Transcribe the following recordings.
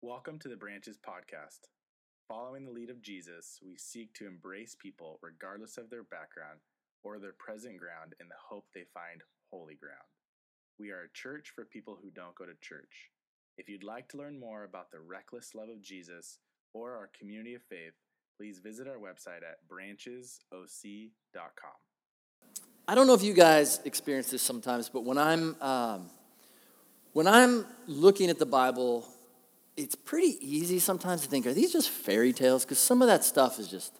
Welcome to the Branches Podcast. Following the lead of Jesus, we seek to embrace people regardless of their background or their present ground in the hope they find holy ground. We are a church for people who don't go to church. If you'd like to learn more about the reckless love of Jesus or our community of faith, please visit our website at branchesoc.com. I don't know if you guys experience this sometimes, but when I'm um, when I'm looking at the Bible, it's pretty easy sometimes to think, are these just fairy tales? Because some of that stuff is just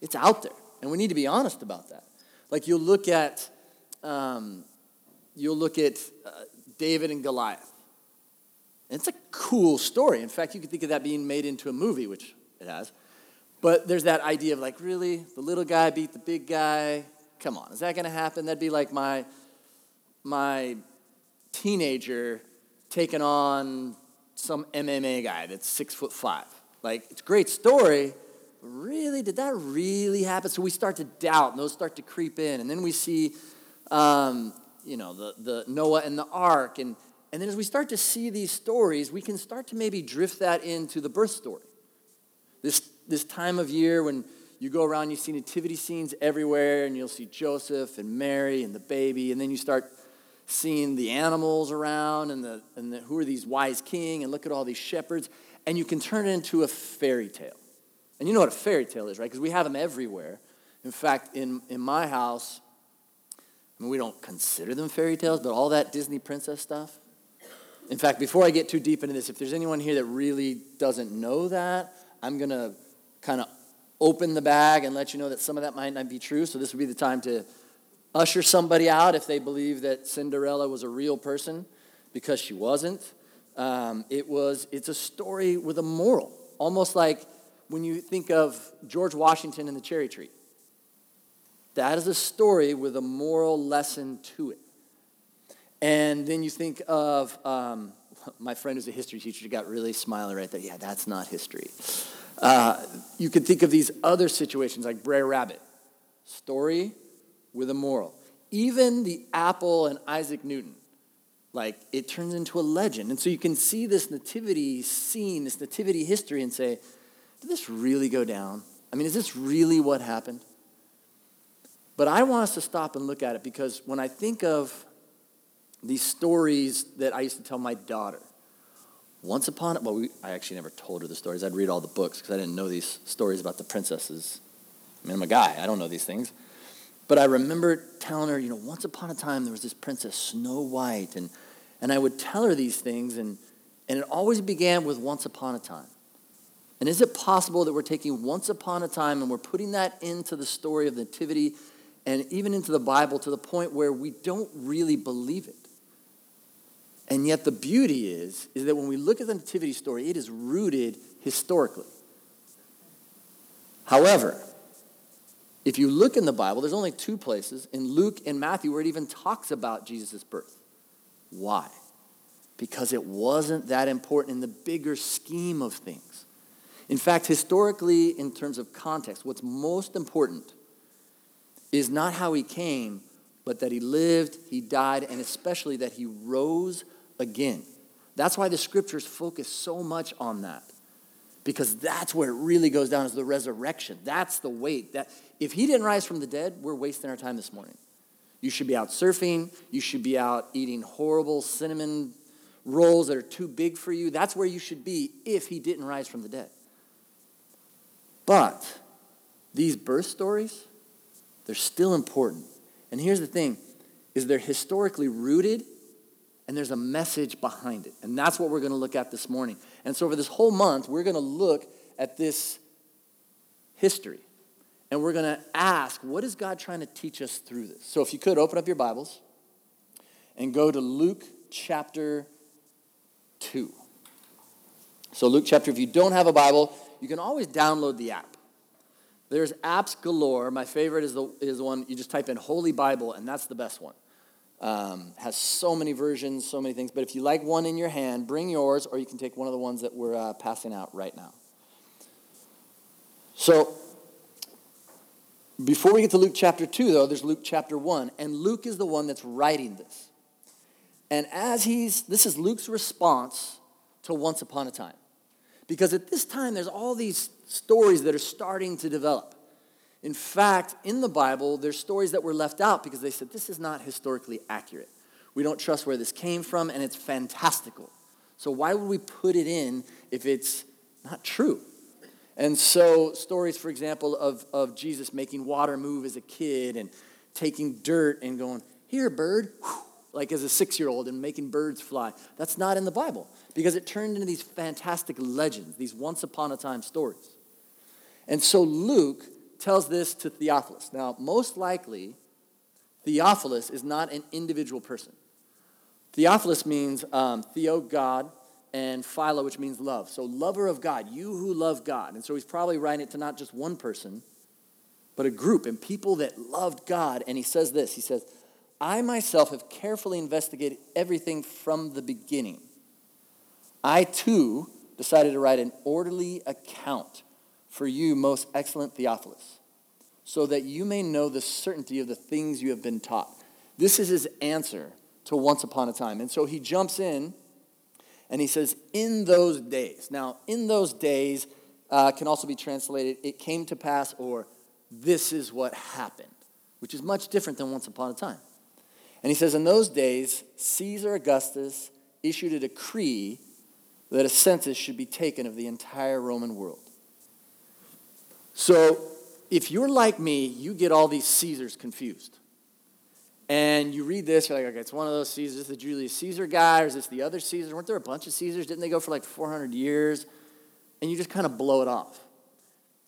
it's out there, and we need to be honest about that. Like you'll look at um, you'll look at uh, David and Goliath. And it's a cool story. In fact, you could think of that being made into a movie, which it has. But there's that idea of like, really, the little guy beat the big guy. Come on, is that going to happen? That'd be like my my teenager taking on some MMA guy that's six foot five. Like, it's a great story, really, did that really happen? So we start to doubt, and those start to creep in, and then we see, um, you know, the, the Noah and the ark, and and then as we start to see these stories, we can start to maybe drift that into the birth story. This this time of year when you go around, you see nativity scenes everywhere, and you'll see Joseph and Mary and the baby, and then you start seeing the animals around and, the, and the, who are these wise king, and look at all these shepherds, and you can turn it into a fairy tale. And you know what a fairy tale is, right? Because we have them everywhere. In fact, in, in my house, I mean, we don't consider them fairy tales, but all that Disney princess stuff. In fact, before I get too deep into this, if there's anyone here that really doesn't know that, I'm going to kind of open the bag and let you know that some of that might not be true. So this would be the time to usher somebody out if they believe that Cinderella was a real person, because she wasn't. Um, it was. It's a story with a moral, almost like when you think of George Washington and the cherry tree. That is a story with a moral lesson to it. And then you think of um, my friend who's a history teacher got really smiling right there. Yeah, that's not history. Uh, you could think of these other situations like Brer Rabbit, story with a moral. Even the apple and Isaac Newton, like it turns into a legend. And so you can see this nativity scene, this nativity history, and say, did this really go down? I mean, is this really what happened? But I want us to stop and look at it because when I think of these stories that I used to tell my daughter, once upon a well, we, I actually never told her the stories. I'd read all the books because I didn't know these stories about the princesses. I mean, I'm a guy. I don't know these things. But I remember telling her, you know, once upon a time there was this princess, Snow White, and, and I would tell her these things, and, and it always began with once upon a time. And is it possible that we're taking once upon a time and we're putting that into the story of Nativity and even into the Bible to the point where we don't really believe it? And yet the beauty is, is that when we look at the nativity story, it is rooted historically. However, if you look in the Bible, there's only two places, in Luke and Matthew, where it even talks about Jesus' birth. Why? Because it wasn't that important in the bigger scheme of things. In fact, historically, in terms of context, what's most important is not how he came, but that he lived, he died, and especially that he rose again. That's why the scriptures focus so much on that. Because that's where it really goes down is the resurrection. That's the weight. That if he didn't rise from the dead, we're wasting our time this morning. You should be out surfing, you should be out eating horrible cinnamon rolls that are too big for you. That's where you should be if he didn't rise from the dead. But these birth stories, they're still important. And here's the thing is they're historically rooted and there's a message behind it. And that's what we're going to look at this morning. And so, over this whole month, we're going to look at this history. And we're going to ask, what is God trying to teach us through this? So, if you could open up your Bibles and go to Luke chapter 2. So, Luke chapter, if you don't have a Bible, you can always download the app. There's apps galore. My favorite is the, is the one you just type in Holy Bible, and that's the best one. Um, has so many versions, so many things. But if you like one in your hand, bring yours, or you can take one of the ones that we're uh, passing out right now. So, before we get to Luke chapter 2, though, there's Luke chapter 1. And Luke is the one that's writing this. And as he's, this is Luke's response to Once Upon a Time. Because at this time, there's all these stories that are starting to develop. In fact, in the Bible, there's stories that were left out because they said this is not historically accurate. We don't trust where this came from, and it's fantastical. So why would we put it in if it's not true? And so, stories, for example, of, of Jesus making water move as a kid and taking dirt and going, Here, bird, like as a six year old and making birds fly. That's not in the Bible because it turned into these fantastic legends, these once upon a time stories. And so, Luke tells this to Theophilus. Now, most likely, Theophilus is not an individual person. Theophilus means um, Theo, God, and Philo, which means love. So, lover of God, you who love God. And so, he's probably writing it to not just one person, but a group and people that loved God. And he says this He says, I myself have carefully investigated everything from the beginning. I too decided to write an orderly account for you, most excellent Theophilus, so that you may know the certainty of the things you have been taught. This is his answer to once upon a time. And so he jumps in and he says, In those days. Now, in those days uh, can also be translated, it came to pass, or this is what happened, which is much different than once upon a time. And he says, In those days, Caesar Augustus issued a decree that a census should be taken of the entire Roman world. So, if you're like me, you get all these Caesars confused. And you read this, you're like, okay, it's one of those Caesars. Is the Julius Caesar guy, or is this the other Caesar? Weren't there a bunch of Caesars? Didn't they go for like 400 years? And you just kind of blow it off.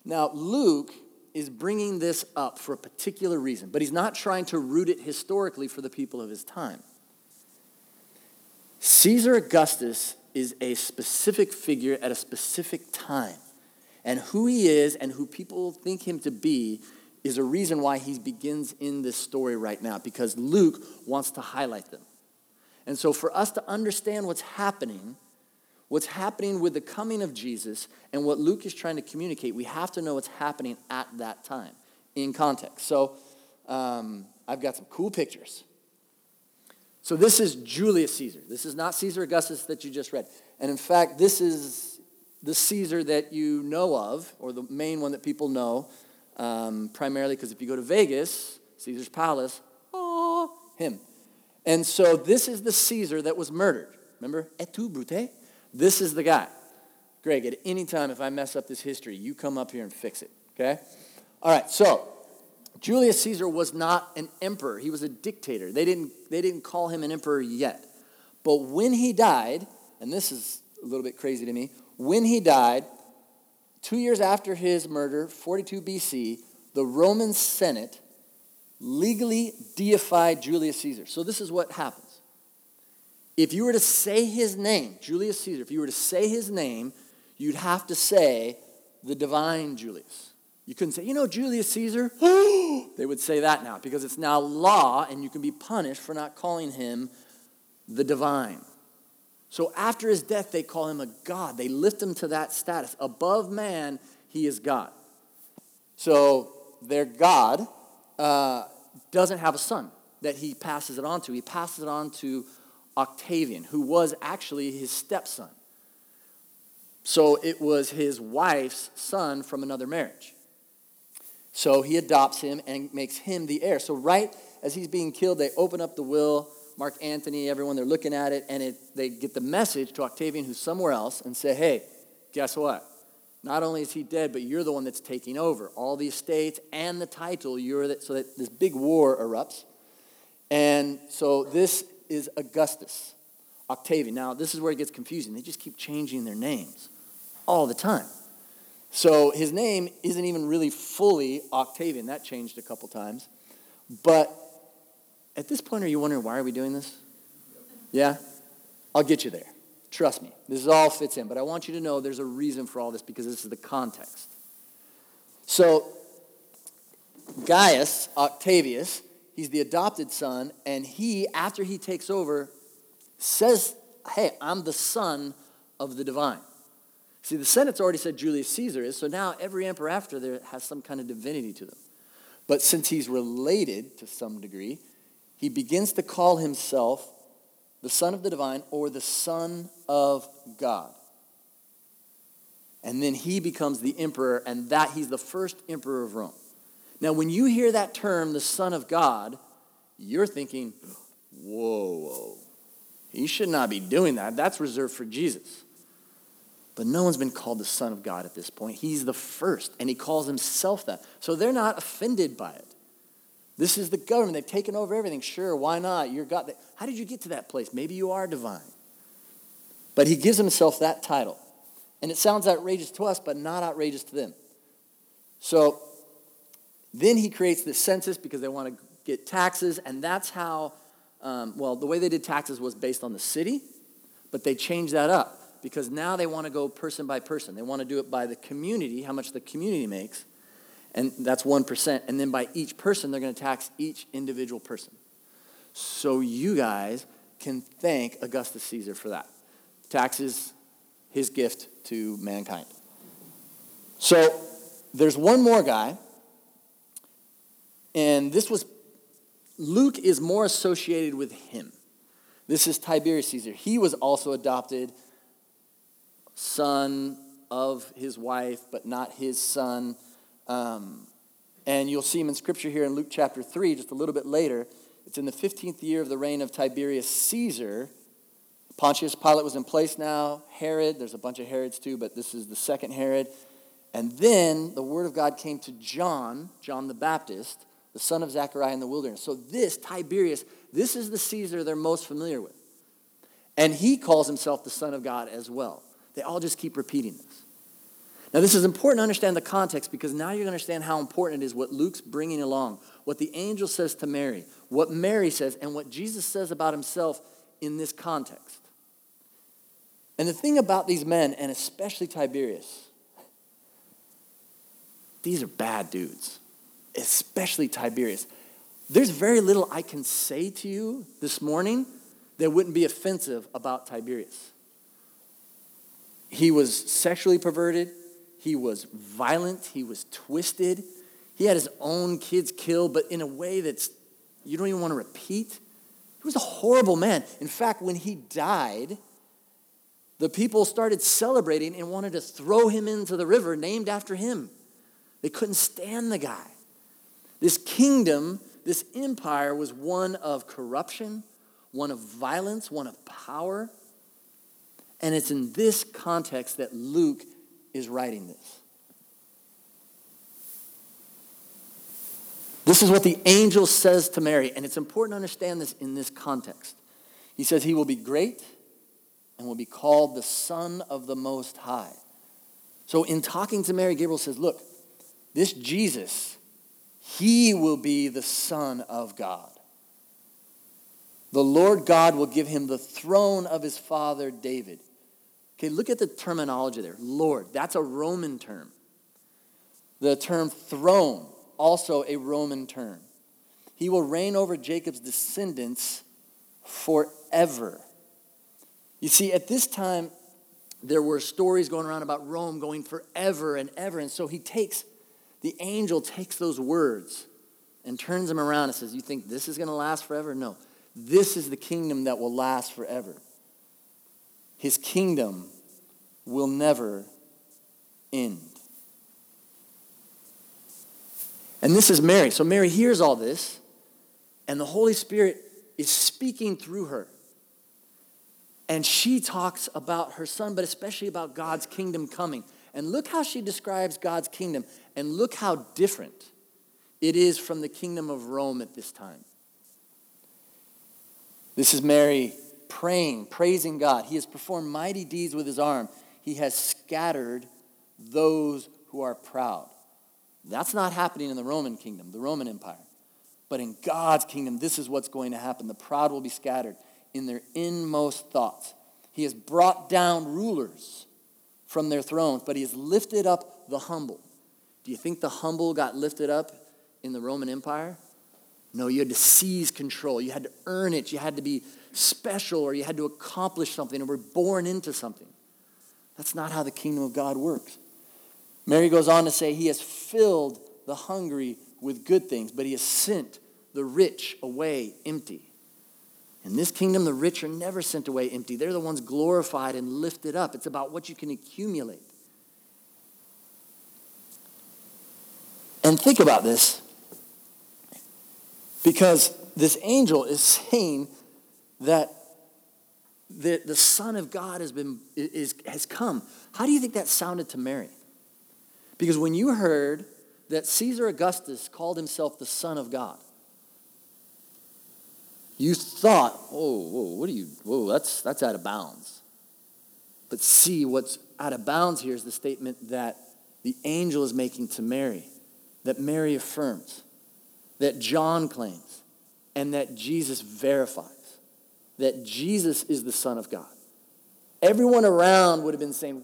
Now, Luke is bringing this up for a particular reason, but he's not trying to root it historically for the people of his time. Caesar Augustus is a specific figure at a specific time. And who he is and who people think him to be is a reason why he begins in this story right now, because Luke wants to highlight them. And so, for us to understand what's happening, what's happening with the coming of Jesus and what Luke is trying to communicate, we have to know what's happening at that time in context. So, um, I've got some cool pictures. So, this is Julius Caesar. This is not Caesar Augustus that you just read. And in fact, this is the Caesar that you know of, or the main one that people know um, primarily because if you go to Vegas, Caesar's Palace, oh, him. And so this is the Caesar that was murdered. Remember? Et tu, Brute? This is the guy. Greg, at any time, if I mess up this history, you come up here and fix it, okay? All right, so Julius Caesar was not an emperor. He was a dictator. They didn't, they didn't call him an emperor yet. But when he died, and this is a little bit crazy to me, when he died, Two years after his murder, 42 BC, the Roman Senate legally deified Julius Caesar. So this is what happens. If you were to say his name, Julius Caesar, if you were to say his name, you'd have to say the divine Julius. You couldn't say, you know, Julius Caesar. they would say that now because it's now law and you can be punished for not calling him the divine. So after his death, they call him a God. They lift him to that status. Above man, he is God. So their God uh, doesn't have a son that he passes it on to. He passes it on to Octavian, who was actually his stepson. So it was his wife's son from another marriage. So he adopts him and makes him the heir. So, right as he's being killed, they open up the will Mark Antony, everyone, they're looking at it, and it, they get the message to Octavian, who's somewhere else, and say, hey, guess what? Not only is he dead, but you're the one that's taking over. All the estates and the title, you're so that this big war erupts. And so this is Augustus, Octavian. Now, this is where it gets confusing. They just keep changing their names all the time. So his name isn't even really fully Octavian. That changed a couple times. But at this point, are you wondering why are we doing this? Yeah? I'll get you there. Trust me. This all fits in. But I want you to know there's a reason for all this because this is the context. So, Gaius Octavius, he's the adopted son, and he, after he takes over, says, Hey, I'm the son of the divine. See, the Senate's already said Julius Caesar is, so now every emperor after there has some kind of divinity to them. But since he's related to some degree, he begins to call himself the Son of the Divine or the Son of God. and then he becomes the emperor, and that he's the first emperor of Rome. Now, when you hear that term, the Son of God, you're thinking, whoa, whoa. He should not be doing that. That's reserved for Jesus. But no one's been called the Son of God at this point. He's the first, and he calls himself that. So they're not offended by it. This is the government. They've taken over everything. Sure, why not? You're God. How did you get to that place? Maybe you are divine. But he gives himself that title. And it sounds outrageous to us, but not outrageous to them. So then he creates the census because they want to get taxes, and that's how, um, well, the way they did taxes was based on the city, but they changed that up because now they want to go person by person. They want to do it by the community, how much the community makes, and that's 1%. And then by each person, they're going to tax each individual person. So you guys can thank Augustus Caesar for that. Taxes, his gift to mankind. So there's one more guy and this was, Luke is more associated with him. This is Tiberius Caesar. He was also adopted son of his wife, but not his son. Um, and you'll see him in scripture here in Luke chapter 3, just a little bit later. It's in the 15th year of the reign of Tiberius Caesar. Pontius Pilate was in place now. Herod, there's a bunch of Herods too, but this is the second Herod. And then the word of God came to John, John the Baptist, the son of Zechariah in the wilderness. So, this, Tiberius, this is the Caesar they're most familiar with. And he calls himself the Son of God as well. They all just keep repeating this. Now, this is important to understand the context because now you're going to understand how important it is what Luke's bringing along, what the angel says to Mary, what Mary says, and what Jesus says about himself in this context. And the thing about these men, and especially Tiberius, these are bad dudes especially Tiberius. There's very little I can say to you this morning that wouldn't be offensive about Tiberius. He was sexually perverted, he was violent, he was twisted. He had his own kids killed, but in a way that's you don't even want to repeat. He was a horrible man. In fact, when he died, the people started celebrating and wanted to throw him into the river named after him. They couldn't stand the guy. This kingdom, this empire was one of corruption, one of violence, one of power. And it's in this context that Luke is writing this. This is what the angel says to Mary, and it's important to understand this in this context. He says, He will be great and will be called the Son of the Most High. So, in talking to Mary, Gabriel says, Look, this Jesus he will be the Son of God. The Lord God will give him the throne of his father David. Okay, look at the terminology there. Lord, that's a Roman term. The term throne, also a Roman term. He will reign over Jacob's descendants forever. You see, at this time, there were stories going around about Rome going forever and ever. And so he takes the angel takes those words and turns them around and says, You think this is going to last forever? No. This is the kingdom that will last forever. His kingdom will never end. And this is Mary. So Mary hears all this, and the Holy Spirit is speaking through her. And she talks about her son, but especially about God's kingdom coming. And look how she describes God's kingdom, and look how different it is from the kingdom of Rome at this time. This is Mary praying, praising God. He has performed mighty deeds with his arm. He has scattered those who are proud. That's not happening in the Roman kingdom, the Roman Empire. But in God's kingdom, this is what's going to happen. The proud will be scattered in their inmost thoughts. He has brought down rulers from their thrones, but he has lifted up the humble. Do you think the humble got lifted up in the Roman Empire? No, you had to seize control. You had to earn it. You had to be special or you had to accomplish something or were born into something. That's not how the kingdom of God works. Mary goes on to say, He has filled the hungry with good things, but He has sent the rich away empty. In this kingdom, the rich are never sent away empty. They're the ones glorified and lifted up. It's about what you can accumulate. And think about this because this angel is saying that the, the Son of God has, been, is, has come. How do you think that sounded to Mary? Because when you heard that Caesar Augustus called himself the Son of God, you thought, whoa, whoa, what are you, whoa, that's, that's out of bounds. But see, what's out of bounds here is the statement that the angel is making to Mary, that Mary affirms, that John claims, and that Jesus verifies that Jesus is the Son of God. Everyone around would have been saying,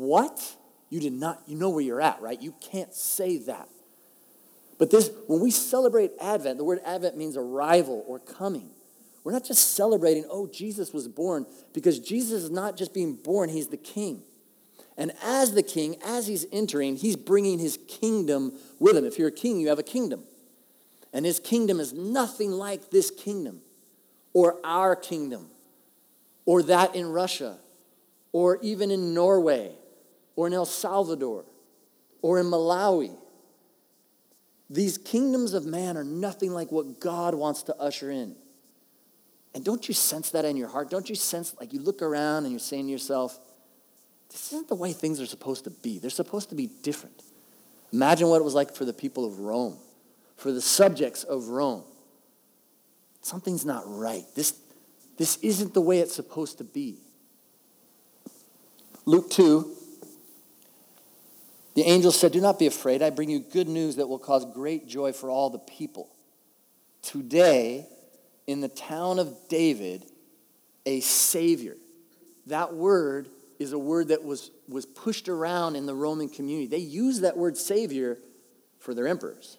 What? You did not, you know where you're at, right? You can't say that. But this, when we celebrate Advent, the word Advent means arrival or coming. We're not just celebrating, oh, Jesus was born, because Jesus is not just being born, he's the king. And as the king, as he's entering, he's bringing his kingdom with him. If you're a king, you have a kingdom. And his kingdom is nothing like this kingdom or our kingdom or that in Russia or even in Norway or in El Salvador or in Malawi. These kingdoms of man are nothing like what God wants to usher in. And don't you sense that in your heart? Don't you sense like you look around and you're saying to yourself, this isn't the way things are supposed to be. They're supposed to be different. Imagine what it was like for the people of Rome, for the subjects of Rome. Something's not right. This, this isn't the way it's supposed to be. Luke 2, the angel said, Do not be afraid. I bring you good news that will cause great joy for all the people. Today, in the town of David, a Savior. That word is a word that was, was pushed around in the Roman community. They used that word Savior for their emperors.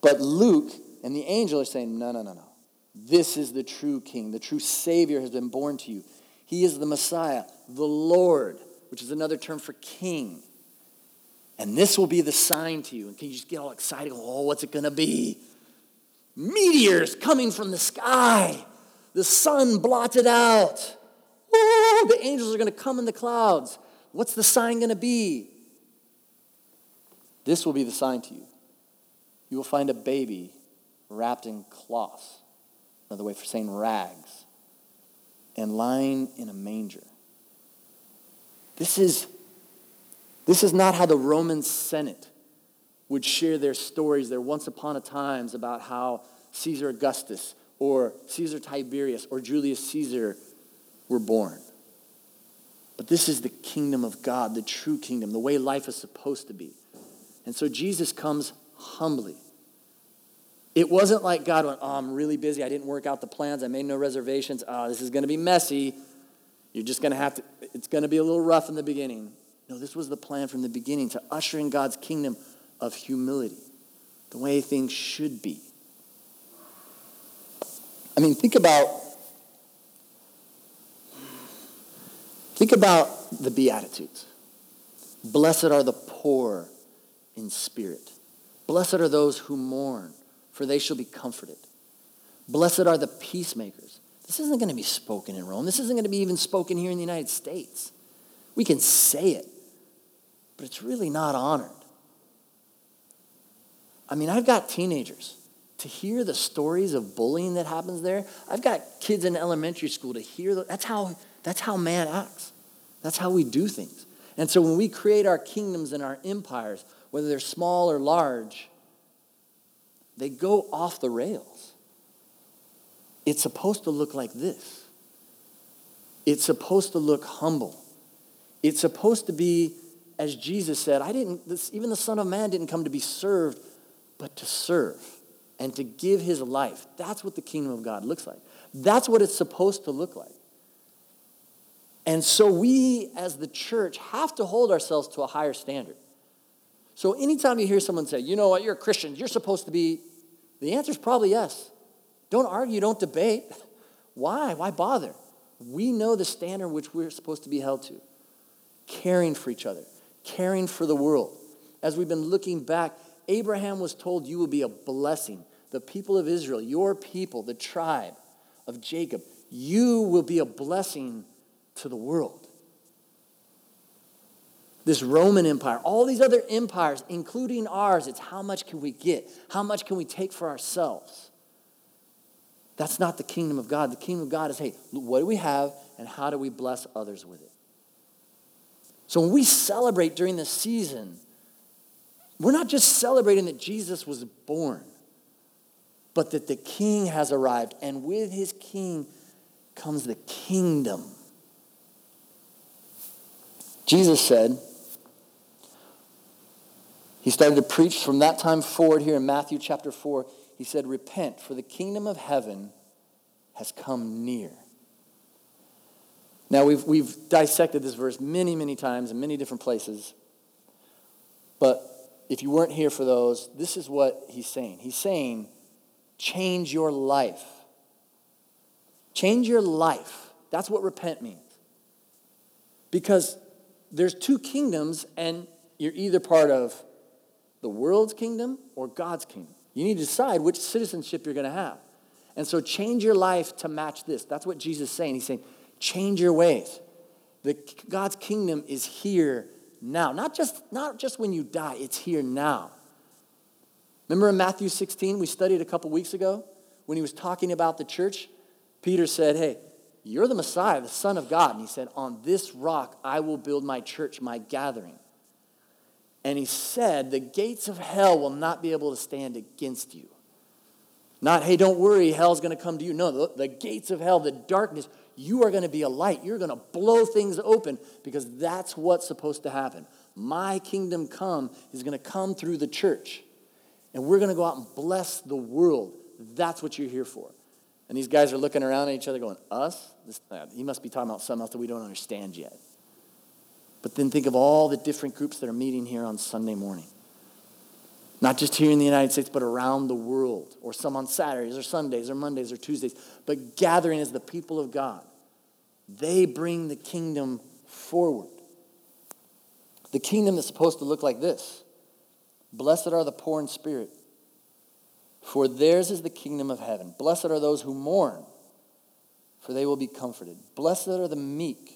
But Luke and the angel are saying, No, no, no, no. This is the true king. The true Savior has been born to you. He is the Messiah, the Lord, which is another term for king. And this will be the sign to you. And can you just get all excited? Oh, what's it going to be? Meteors coming from the sky. The sun blotted out. Oh, the angels are going to come in the clouds. What's the sign going to be? This will be the sign to you. You will find a baby wrapped in cloth, another way for saying rags, and lying in a manger. This is, this is not how the Roman Senate would share their stories, their once upon a times about how Caesar Augustus or Caesar Tiberius or Julius Caesar were born. But this is the kingdom of God, the true kingdom, the way life is supposed to be. And so Jesus comes humbly it wasn't like God went, Oh, I'm really busy. I didn't work out the plans. I made no reservations. Oh, this is going to be messy. You're just going to have to, it's going to be a little rough in the beginning. No, this was the plan from the beginning to usher in God's kingdom of humility, the way things should be. I mean, think about think about the beatitudes. Blessed are the poor in spirit. Blessed are those who mourn for they shall be comforted. Blessed are the peacemakers. This isn't going to be spoken in Rome. This isn't going to be even spoken here in the United States. We can say it, but it's really not honored. I mean, I've got teenagers to hear the stories of bullying that happens there. I've got kids in elementary school to hear the, that's how that's how man acts. That's how we do things. And so when we create our kingdoms and our empires, whether they're small or large, they go off the rails. It's supposed to look like this. It's supposed to look humble. It's supposed to be, as Jesus said, I didn't, this, even the Son of Man didn't come to be served, but to serve and to give his life. That's what the kingdom of God looks like. That's what it's supposed to look like. And so we, as the church, have to hold ourselves to a higher standard. So anytime you hear someone say, you know what, you're a Christian, you're supposed to be, the answer is probably yes. Don't argue, don't debate. Why? Why bother? We know the standard which we're supposed to be held to caring for each other, caring for the world. As we've been looking back, Abraham was told, You will be a blessing. The people of Israel, your people, the tribe of Jacob, you will be a blessing to the world. This Roman Empire, all these other empires, including ours. It's how much can we get? How much can we take for ourselves? That's not the kingdom of God. The kingdom of God is hey, what do we have and how do we bless others with it? So when we celebrate during this season, we're not just celebrating that Jesus was born, but that the king has arrived. And with his king comes the kingdom. Jesus said, he started to preach from that time forward here in Matthew chapter 4. He said, Repent, for the kingdom of heaven has come near. Now, we've, we've dissected this verse many, many times in many different places. But if you weren't here for those, this is what he's saying. He's saying, change your life. Change your life. That's what repent means. Because there's two kingdoms, and you're either part of the world's kingdom or God's kingdom. You need to decide which citizenship you're going to have. And so change your life to match this. That's what Jesus is saying. He's saying, change your ways. The, God's kingdom is here now. Not just, not just when you die, it's here now. Remember in Matthew 16, we studied a couple weeks ago when he was talking about the church? Peter said, Hey, you're the Messiah, the Son of God. And he said, On this rock I will build my church, my gathering. And he said, The gates of hell will not be able to stand against you. Not, hey, don't worry, hell's going to come to you. No, the, the, gates of hell, the darkness, you are going to be a light. You're going to blow things open because that's what's supposed to happen. My kingdom come is going to come through the church. And we're going to go out and bless the world. That's what you're here for. And these guys are looking around at each other going, Us? This, uh, he must be talking about something else that we don't understand yet. But then think of all the different groups that are meeting here on Sunday morning. Not just here in the United States, but around the world, or some on Saturdays or Sundays or Mondays or Tuesdays, but gathering as the people of God. They bring the kingdom forward. The kingdom is supposed to look like this Blessed are the poor in spirit, for theirs is the kingdom of heaven. Blessed are those who mourn, for they will be comforted. Blessed are the meek,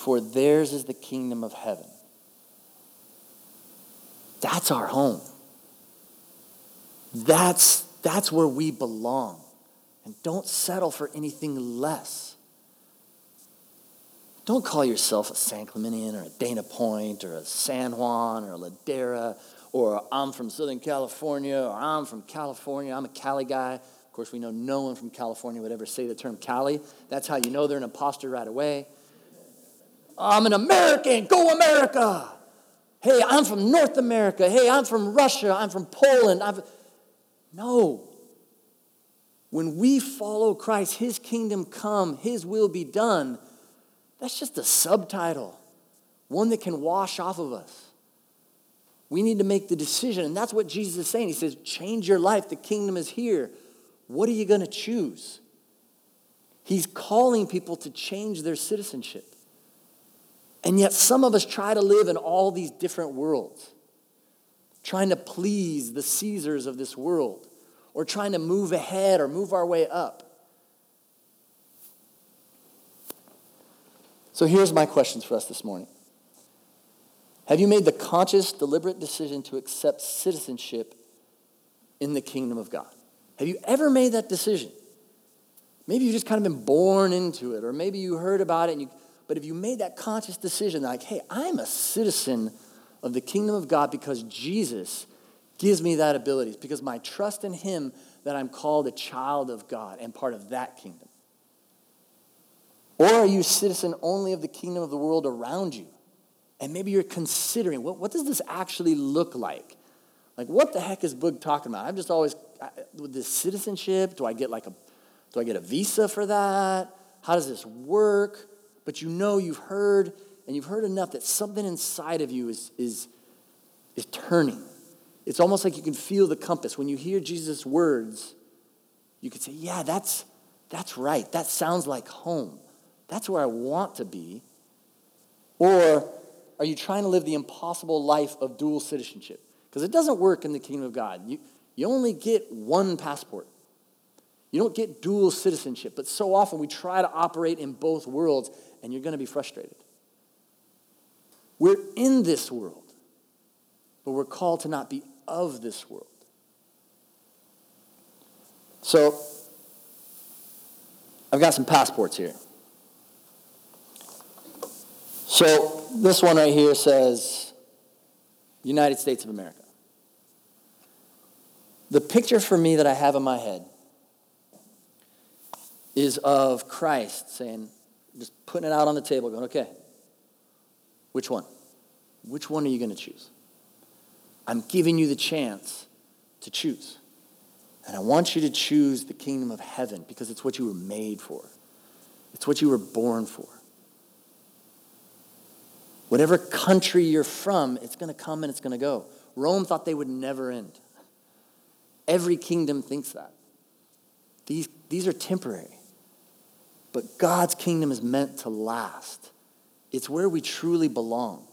for theirs is the kingdom of heaven. That's our home. That's, that's where we belong. And don't settle for anything less. Don't call yourself a San Clemente or a Dana Point or a San Juan or a Ladera or I'm from Southern California or I'm from California. I'm a Cali guy. Of course, we know no one from California would ever say the term Cali. That's how you know they're an imposter right away. I'm an American, go America. Hey, I'm from North America. Hey, I'm from Russia. I'm from Poland. I'm... No. When we follow Christ, his kingdom come, his will be done, that's just a subtitle, one that can wash off of us. We need to make the decision, and that's what Jesus is saying. He says, Change your life, the kingdom is here. What are you going to choose? He's calling people to change their citizenship. And yet, some of us try to live in all these different worlds, trying to please the Caesars of this world, or trying to move ahead or move our way up. So, here's my questions for us this morning Have you made the conscious, deliberate decision to accept citizenship in the kingdom of God? Have you ever made that decision? Maybe you've just kind of been born into it, or maybe you heard about it and you but if you made that conscious decision, like, hey, I'm a citizen of the kingdom of God because Jesus gives me that ability, it's because my trust in Him that I'm called a child of God and part of that kingdom. Or are you citizen only of the kingdom of the world around you? And maybe you're considering what, what does this actually look like? Like, what the heck is Boog talking about? I'm just always, with this citizenship, do I get like a, do I get a visa for that? How does this work? But you know you've heard and you've heard enough that something inside of you is, is, is turning. It's almost like you can feel the compass. When you hear Jesus' words, you can say, Yeah, that's, that's right. That sounds like home. That's where I want to be. Or are you trying to live the impossible life of dual citizenship? Because it doesn't work in the kingdom of God. You, you only get one passport. You don't get dual citizenship. But so often we try to operate in both worlds, and you're going to be frustrated. We're in this world, but we're called to not be of this world. So, I've got some passports here. So, this one right here says United States of America. The picture for me that I have in my head is of Christ saying, just putting it out on the table, going, okay, which one? Which one are you going to choose? I'm giving you the chance to choose. And I want you to choose the kingdom of heaven because it's what you were made for. It's what you were born for. Whatever country you're from, it's going to come and it's going to go. Rome thought they would never end. Every kingdom thinks that. These, these are temporary. But God's kingdom is meant to last. It's where we truly belong.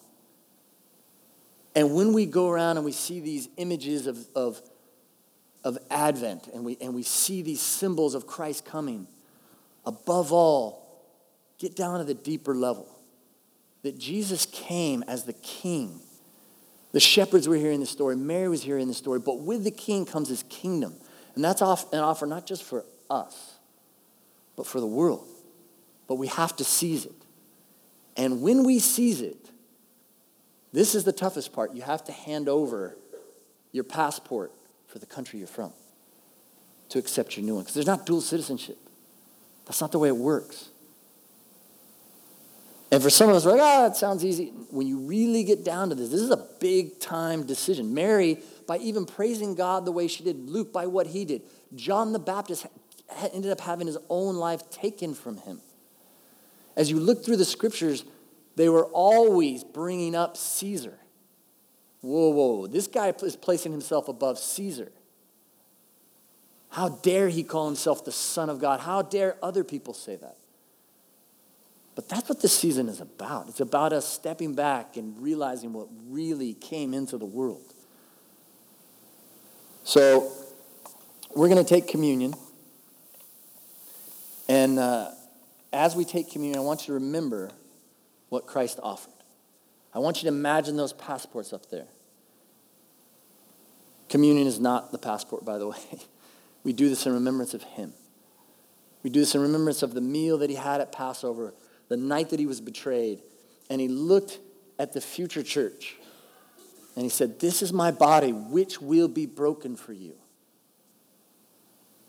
And when we go around and we see these images of, of, of Advent and we, and we see these symbols of Christ coming, above all, get down to the deeper level that Jesus came as the king. The shepherds were hearing the story, Mary was hearing the story, but with the king comes his kingdom. And that's an offer not just for us, but for the world. But we have to seize it. And when we seize it, this is the toughest part. You have to hand over your passport for the country you're from to accept your new one. Because there's not dual citizenship. That's not the way it works. And for some of us, we're like, ah, oh, that sounds easy. When you really get down to this, this is a big time decision. Mary, by even praising God the way she did, Luke, by what he did, John the Baptist ended up having his own life taken from him. As you look through the scriptures, they were always bringing up Caesar. Whoa, whoa, this guy is placing himself above Caesar. How dare he call himself the Son of God? How dare other people say that? But that's what this season is about. It's about us stepping back and realizing what really came into the world. So, we're going to take communion. And uh, as we take communion, I want you to remember what Christ offered. I want you to imagine those passports up there. Communion is not the passport, by the way. We do this in remembrance of Him. We do this in remembrance of the meal that He had at Passover, the night that He was betrayed. And He looked at the future church and He said, This is my body, which will be broken for you.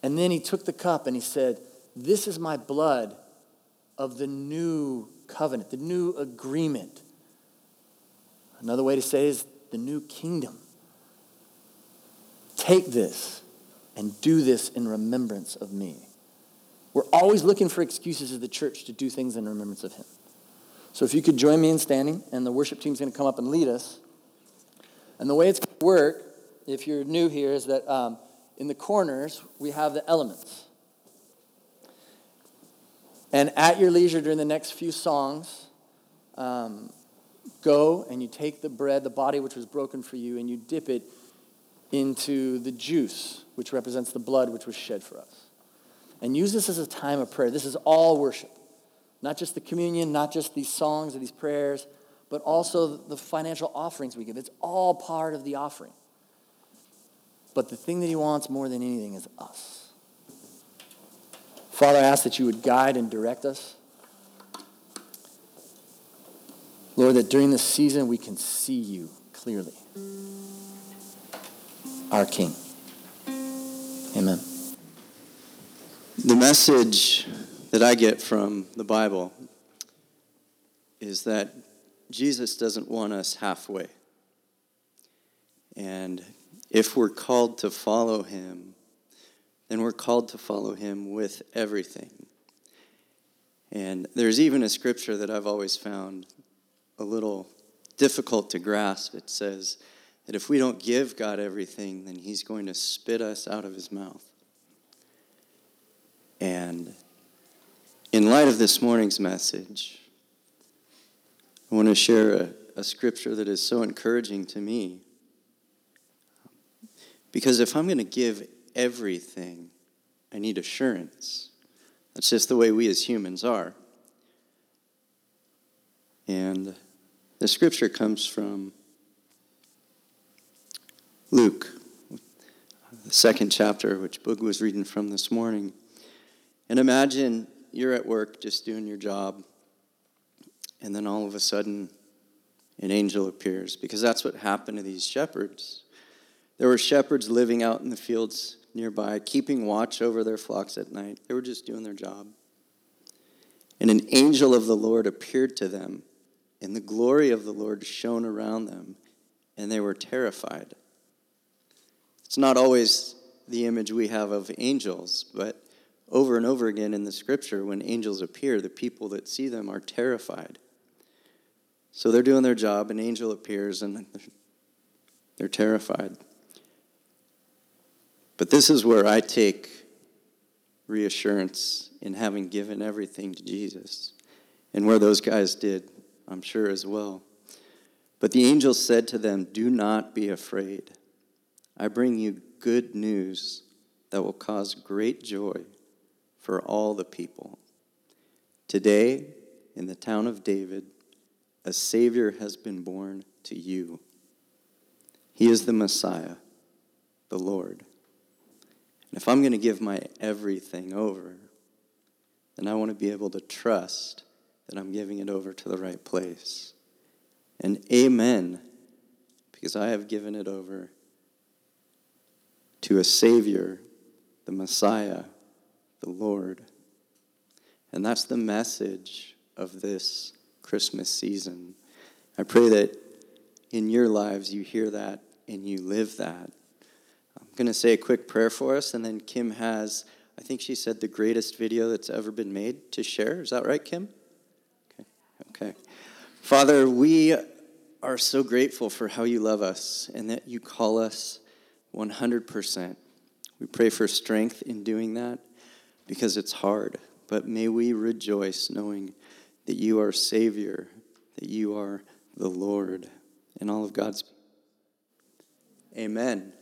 And then He took the cup and He said, This is my blood of the new covenant, the new agreement. Another way to say is the new kingdom. Take this and do this in remembrance of me. We're always looking for excuses as the church to do things in remembrance of him. So if you could join me in standing, and the worship team's going to come up and lead us. And the way it's going to work, if you're new here, is that um, in the corners we have the elements. And at your leisure during the next few songs, um, go and you take the bread, the body which was broken for you, and you dip it into the juice, which represents the blood which was shed for us. And use this as a time of prayer. This is all worship. Not just the communion, not just these songs or these prayers, but also the financial offerings we give. It's all part of the offering. But the thing that he wants more than anything is us. Father, I ask that you would guide and direct us. Lord, that during this season we can see you clearly. Our King. Amen. The message that I get from the Bible is that Jesus doesn't want us halfway. And if we're called to follow him, then we're called to follow him with everything. And there's even a scripture that I've always found a little difficult to grasp. It says that if we don't give God everything, then He's going to spit us out of His mouth. And in light of this morning's message, I want to share a, a scripture that is so encouraging to me. Because if I'm going to give everything, I need assurance. That's just the way we as humans are. And the scripture comes from Luke, the second chapter, which Boog was reading from this morning. And imagine you're at work just doing your job, and then all of a sudden, an angel appears, because that's what happened to these shepherds. There were shepherds living out in the fields nearby, keeping watch over their flocks at night. They were just doing their job. And an angel of the Lord appeared to them and the glory of the Lord shone around them, and they were terrified. It's not always the image we have of angels, but over and over again in the scripture, when angels appear, the people that see them are terrified. So they're doing their job, an angel appears, and they're terrified. But this is where I take reassurance in having given everything to Jesus, and where those guys did I'm sure as well. But the angel said to them, Do not be afraid. I bring you good news that will cause great joy for all the people. Today, in the town of David, a Savior has been born to you. He is the Messiah, the Lord. If I'm going to give my everything over, then I want to be able to trust that I'm giving it over to the right place. And amen, because I have given it over to a Savior, the Messiah, the Lord. And that's the message of this Christmas season. I pray that in your lives you hear that and you live that. Going to say a quick prayer for us, and then Kim has, I think she said, the greatest video that's ever been made to share. Is that right, Kim? Okay. Okay. Father, we are so grateful for how you love us and that you call us 100%. We pray for strength in doing that because it's hard. But may we rejoice knowing that you are Savior, that you are the Lord, and all of God's. Amen.